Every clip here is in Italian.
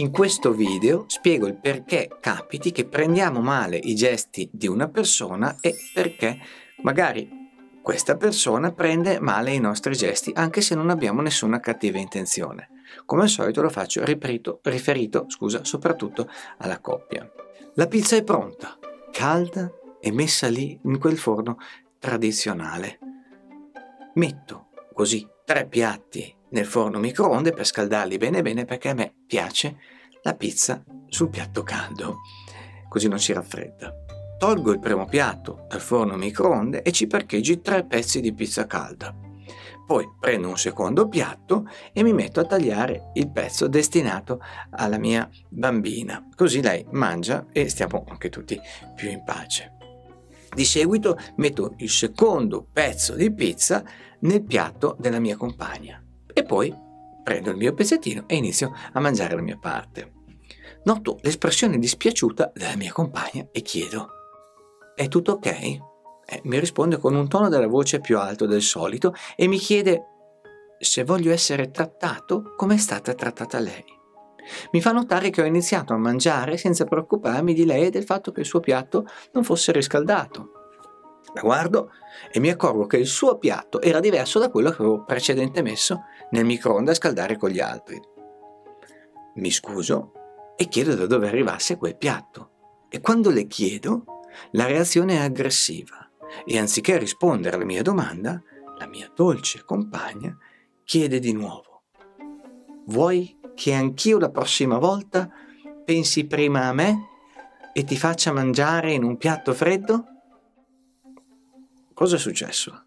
In questo video spiego il perché capiti che prendiamo male i gesti di una persona e perché magari questa persona prende male i nostri gesti anche se non abbiamo nessuna cattiva intenzione. Come al solito lo faccio riferito, riferito scusa, soprattutto alla coppia. La pizza è pronta, calda e messa lì in quel forno tradizionale. Metto così tre piatti nel forno microonde per scaldarli bene bene perché a me piace la pizza sul piatto caldo, così non si raffredda. Tolgo il primo piatto dal forno microonde e ci parcheggi tre pezzi di pizza calda. Poi prendo un secondo piatto e mi metto a tagliare il pezzo destinato alla mia bambina, così lei mangia e stiamo anche tutti più in pace. Di seguito metto il secondo pezzo di pizza nel piatto della mia compagna e poi prendo il mio pezzettino e inizio a mangiare la mia parte. Noto l'espressione dispiaciuta della mia compagna e chiedo: È tutto ok? Eh, mi risponde con un tono della voce più alto del solito e mi chiede se voglio essere trattato come è stata trattata lei. Mi fa notare che ho iniziato a mangiare senza preoccuparmi di lei e del fatto che il suo piatto non fosse riscaldato. La guardo e mi accorgo che il suo piatto era diverso da quello che avevo precedentemente messo nel microonde a scaldare con gli altri. Mi scuso e chiedo da dove arrivasse quel piatto. E quando le chiedo, la reazione è aggressiva e anziché rispondere alla mia domanda, la mia dolce compagna chiede di nuovo. Vuoi che anch'io la prossima volta pensi prima a me e ti faccia mangiare in un piatto freddo? Cosa è successo?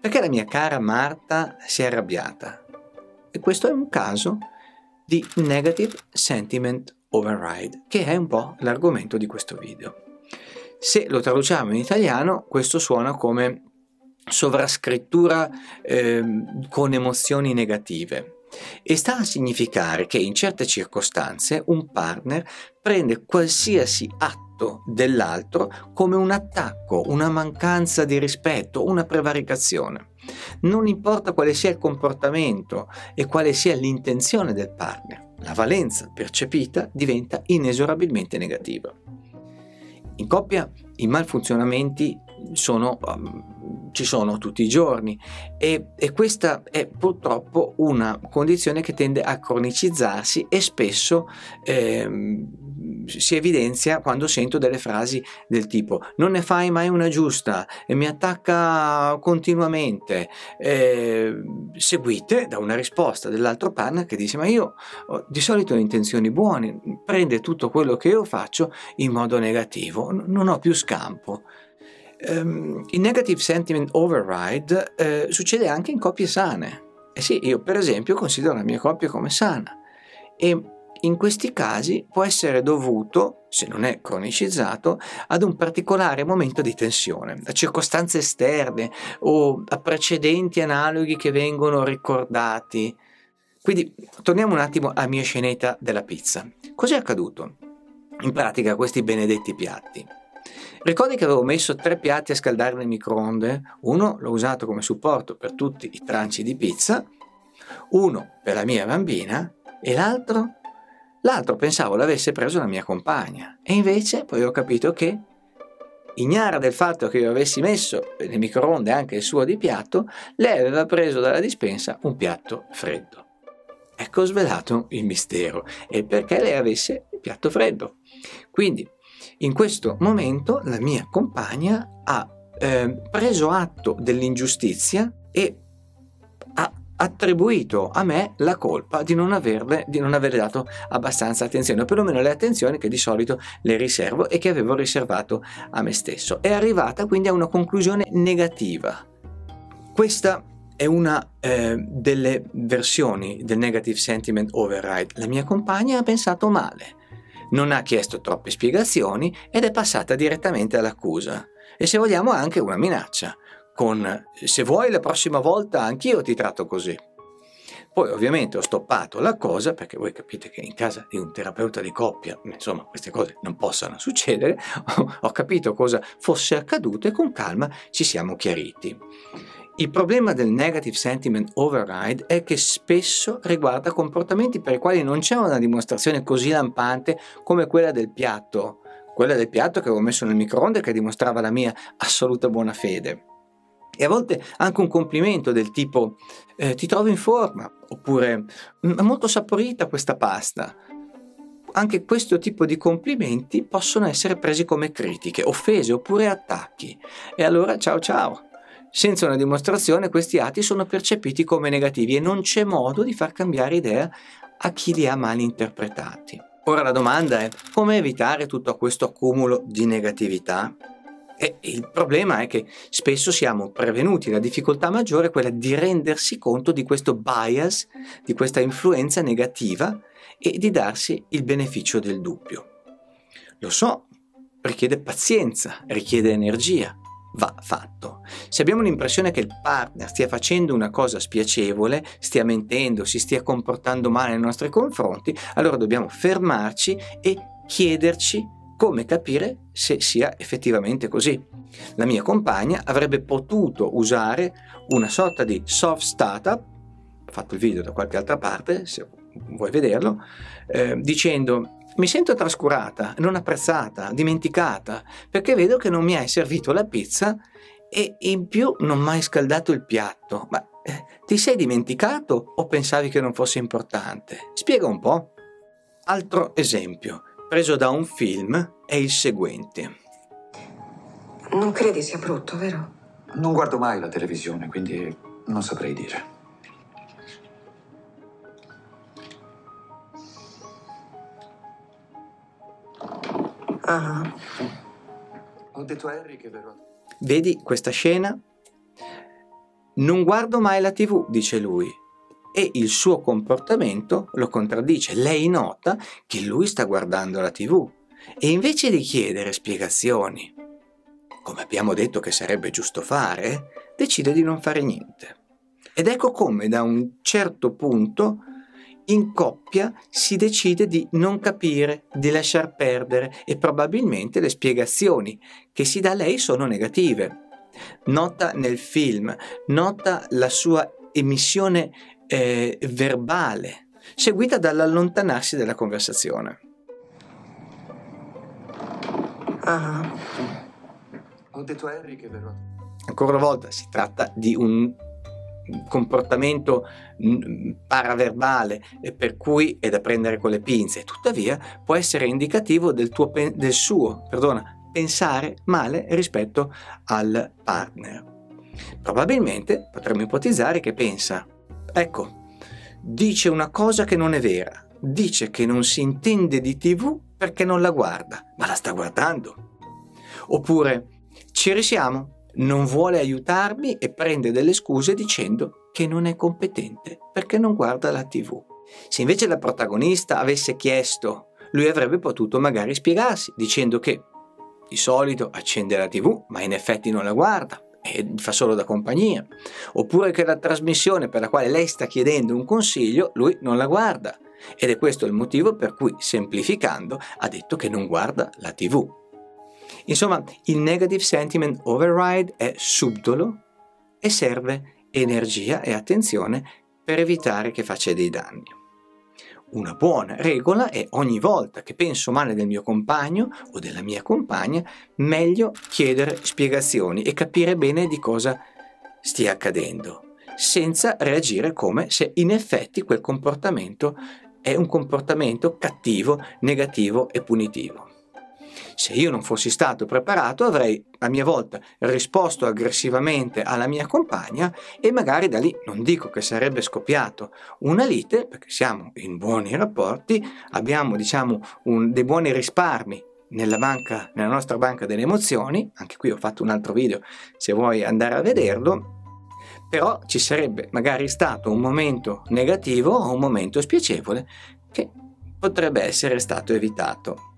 Perché la mia cara Marta si è arrabbiata? E questo è un caso di Negative Sentiment Override, che è un po' l'argomento di questo video. Se lo traduciamo in italiano, questo suona come sovrascrittura eh, con emozioni negative e sta a significare che in certe circostanze un partner prende qualsiasi atto dell'altro come un attacco, una mancanza di rispetto, una prevaricazione. Non importa quale sia il comportamento e quale sia l'intenzione del partner, la valenza percepita diventa inesorabilmente negativa. In coppia i malfunzionamenti sono, um, ci sono tutti i giorni e, e, questa è purtroppo una condizione che tende a cronicizzarsi e spesso eh, si evidenzia quando sento delle frasi del tipo non ne fai mai una giusta e mi attacca continuamente, eh, seguite da una risposta dell'altro partner che dice ma io di solito ho intenzioni buone, prende tutto quello che io faccio in modo negativo, non ho più scampo. Um, il negative sentiment override eh, succede anche in coppie sane. Eh sì, io per esempio considero la mia coppia come sana e in questi casi può essere dovuto, se non è cronicizzato, ad un particolare momento di tensione, a circostanze esterne o a precedenti analoghi che vengono ricordati. Quindi torniamo un attimo alla mia scenetta della pizza. Cos'è accaduto? In pratica questi benedetti piatti. Ricordi che avevo messo tre piatti a scaldare nel microonde? Uno l'ho usato come supporto per tutti i tranci di pizza, uno per la mia bambina e l'altro L'altro pensavo l'avesse preso la mia compagna e invece poi ho capito che, ignara del fatto che io avessi messo nel microonde anche il suo di piatto, lei aveva preso dalla dispensa un piatto freddo. Ecco svelato il mistero e perché lei avesse il piatto freddo. Quindi in questo momento la mia compagna ha eh, preso atto dell'ingiustizia e attribuito a me la colpa di non, averle, di non averle dato abbastanza attenzione, o perlomeno le attenzioni che di solito le riservo e che avevo riservato a me stesso. È arrivata quindi a una conclusione negativa. Questa è una eh, delle versioni del negative sentiment override. La mia compagna ha pensato male, non ha chiesto troppe spiegazioni ed è passata direttamente all'accusa. E se vogliamo anche una minaccia con se vuoi la prossima volta anch'io ti tratto così. Poi ovviamente ho stoppato la cosa perché voi capite che in casa di un terapeuta di coppia, insomma, queste cose non possono succedere, ho capito cosa fosse accaduto e con calma ci siamo chiariti. Il problema del negative sentiment override è che spesso riguarda comportamenti per i quali non c'è una dimostrazione così lampante come quella del piatto, quella del piatto che avevo messo nel microonde che dimostrava la mia assoluta buona fede. E a volte anche un complimento del tipo eh, ti trovo in forma, oppure è molto saporita questa pasta. Anche questo tipo di complimenti possono essere presi come critiche, offese oppure attacchi. E allora ciao ciao. Senza una dimostrazione questi atti sono percepiti come negativi e non c'è modo di far cambiare idea a chi li ha mal interpretati. Ora la domanda è come evitare tutto questo accumulo di negatività? E il problema è che spesso siamo prevenuti, la difficoltà maggiore è quella di rendersi conto di questo bias, di questa influenza negativa e di darsi il beneficio del dubbio. Lo so, richiede pazienza, richiede energia, va fatto. Se abbiamo l'impressione che il partner stia facendo una cosa spiacevole, stia mentendo, si stia comportando male nei nostri confronti, allora dobbiamo fermarci e chiederci come capire se sia effettivamente così. La mia compagna avrebbe potuto usare una sorta di soft startup, ho fatto il video da qualche altra parte, se vuoi vederlo, eh, dicendo mi sento trascurata, non apprezzata, dimenticata, perché vedo che non mi hai servito la pizza e in più non mi hai scaldato il piatto. Ma eh, ti sei dimenticato o pensavi che non fosse importante? Spiega un po'. Altro esempio, preso da un film, è il seguente. Non credi sia brutto, vero? Non guardo mai la televisione, quindi non saprei dire. Ah. Ho detto a Harry che verrò. Vedi questa scena? Non guardo mai la tv, dice lui, e il suo comportamento lo contraddice. Lei nota che lui sta guardando la tv e invece di chiedere spiegazioni, come abbiamo detto che sarebbe giusto fare, decide di non fare niente. Ed ecco come da un certo punto in coppia si decide di non capire, di lasciar perdere e probabilmente le spiegazioni che si dà a lei sono negative. Nota nel film, nota la sua emissione eh, verbale, seguita dall'allontanarsi dalla conversazione. Ah. Ho detto a Harry che verrò. Ancora una volta si tratta di un comportamento paraverbale per cui è da prendere con le pinze, tuttavia può essere indicativo del, tuo, del suo perdona, pensare male rispetto al partner. Probabilmente potremmo ipotizzare che pensa, ecco, dice una cosa che non è vera, dice che non si intende di tv perché non la guarda, ma la sta guardando. Oppure, ci risiamo, non vuole aiutarmi e prende delle scuse dicendo che non è competente perché non guarda la tv. Se invece la protagonista avesse chiesto, lui avrebbe potuto magari spiegarsi dicendo che di solito accende la tv ma in effetti non la guarda e fa solo da compagnia, oppure che la trasmissione per la quale lei sta chiedendo un consiglio lui non la guarda ed è questo il motivo per cui semplificando ha detto che non guarda la tv. Insomma, il negative sentiment override è subdolo e serve energia e attenzione per evitare che faccia dei danni. Una buona regola è ogni volta che penso male del mio compagno o della mia compagna, meglio chiedere spiegazioni e capire bene di cosa stia accadendo, senza reagire come se in effetti quel comportamento è un comportamento cattivo, negativo e punitivo. Se io non fossi stato preparato avrei a mia volta risposto aggressivamente alla mia compagna e magari da lì non dico che sarebbe scoppiato una lite perché siamo in buoni rapporti, abbiamo diciamo un, dei buoni risparmi nella, banca, nella nostra banca delle emozioni, anche qui ho fatto un altro video se vuoi andare a vederlo, però ci sarebbe magari stato un momento negativo o un momento spiacevole che potrebbe essere stato evitato.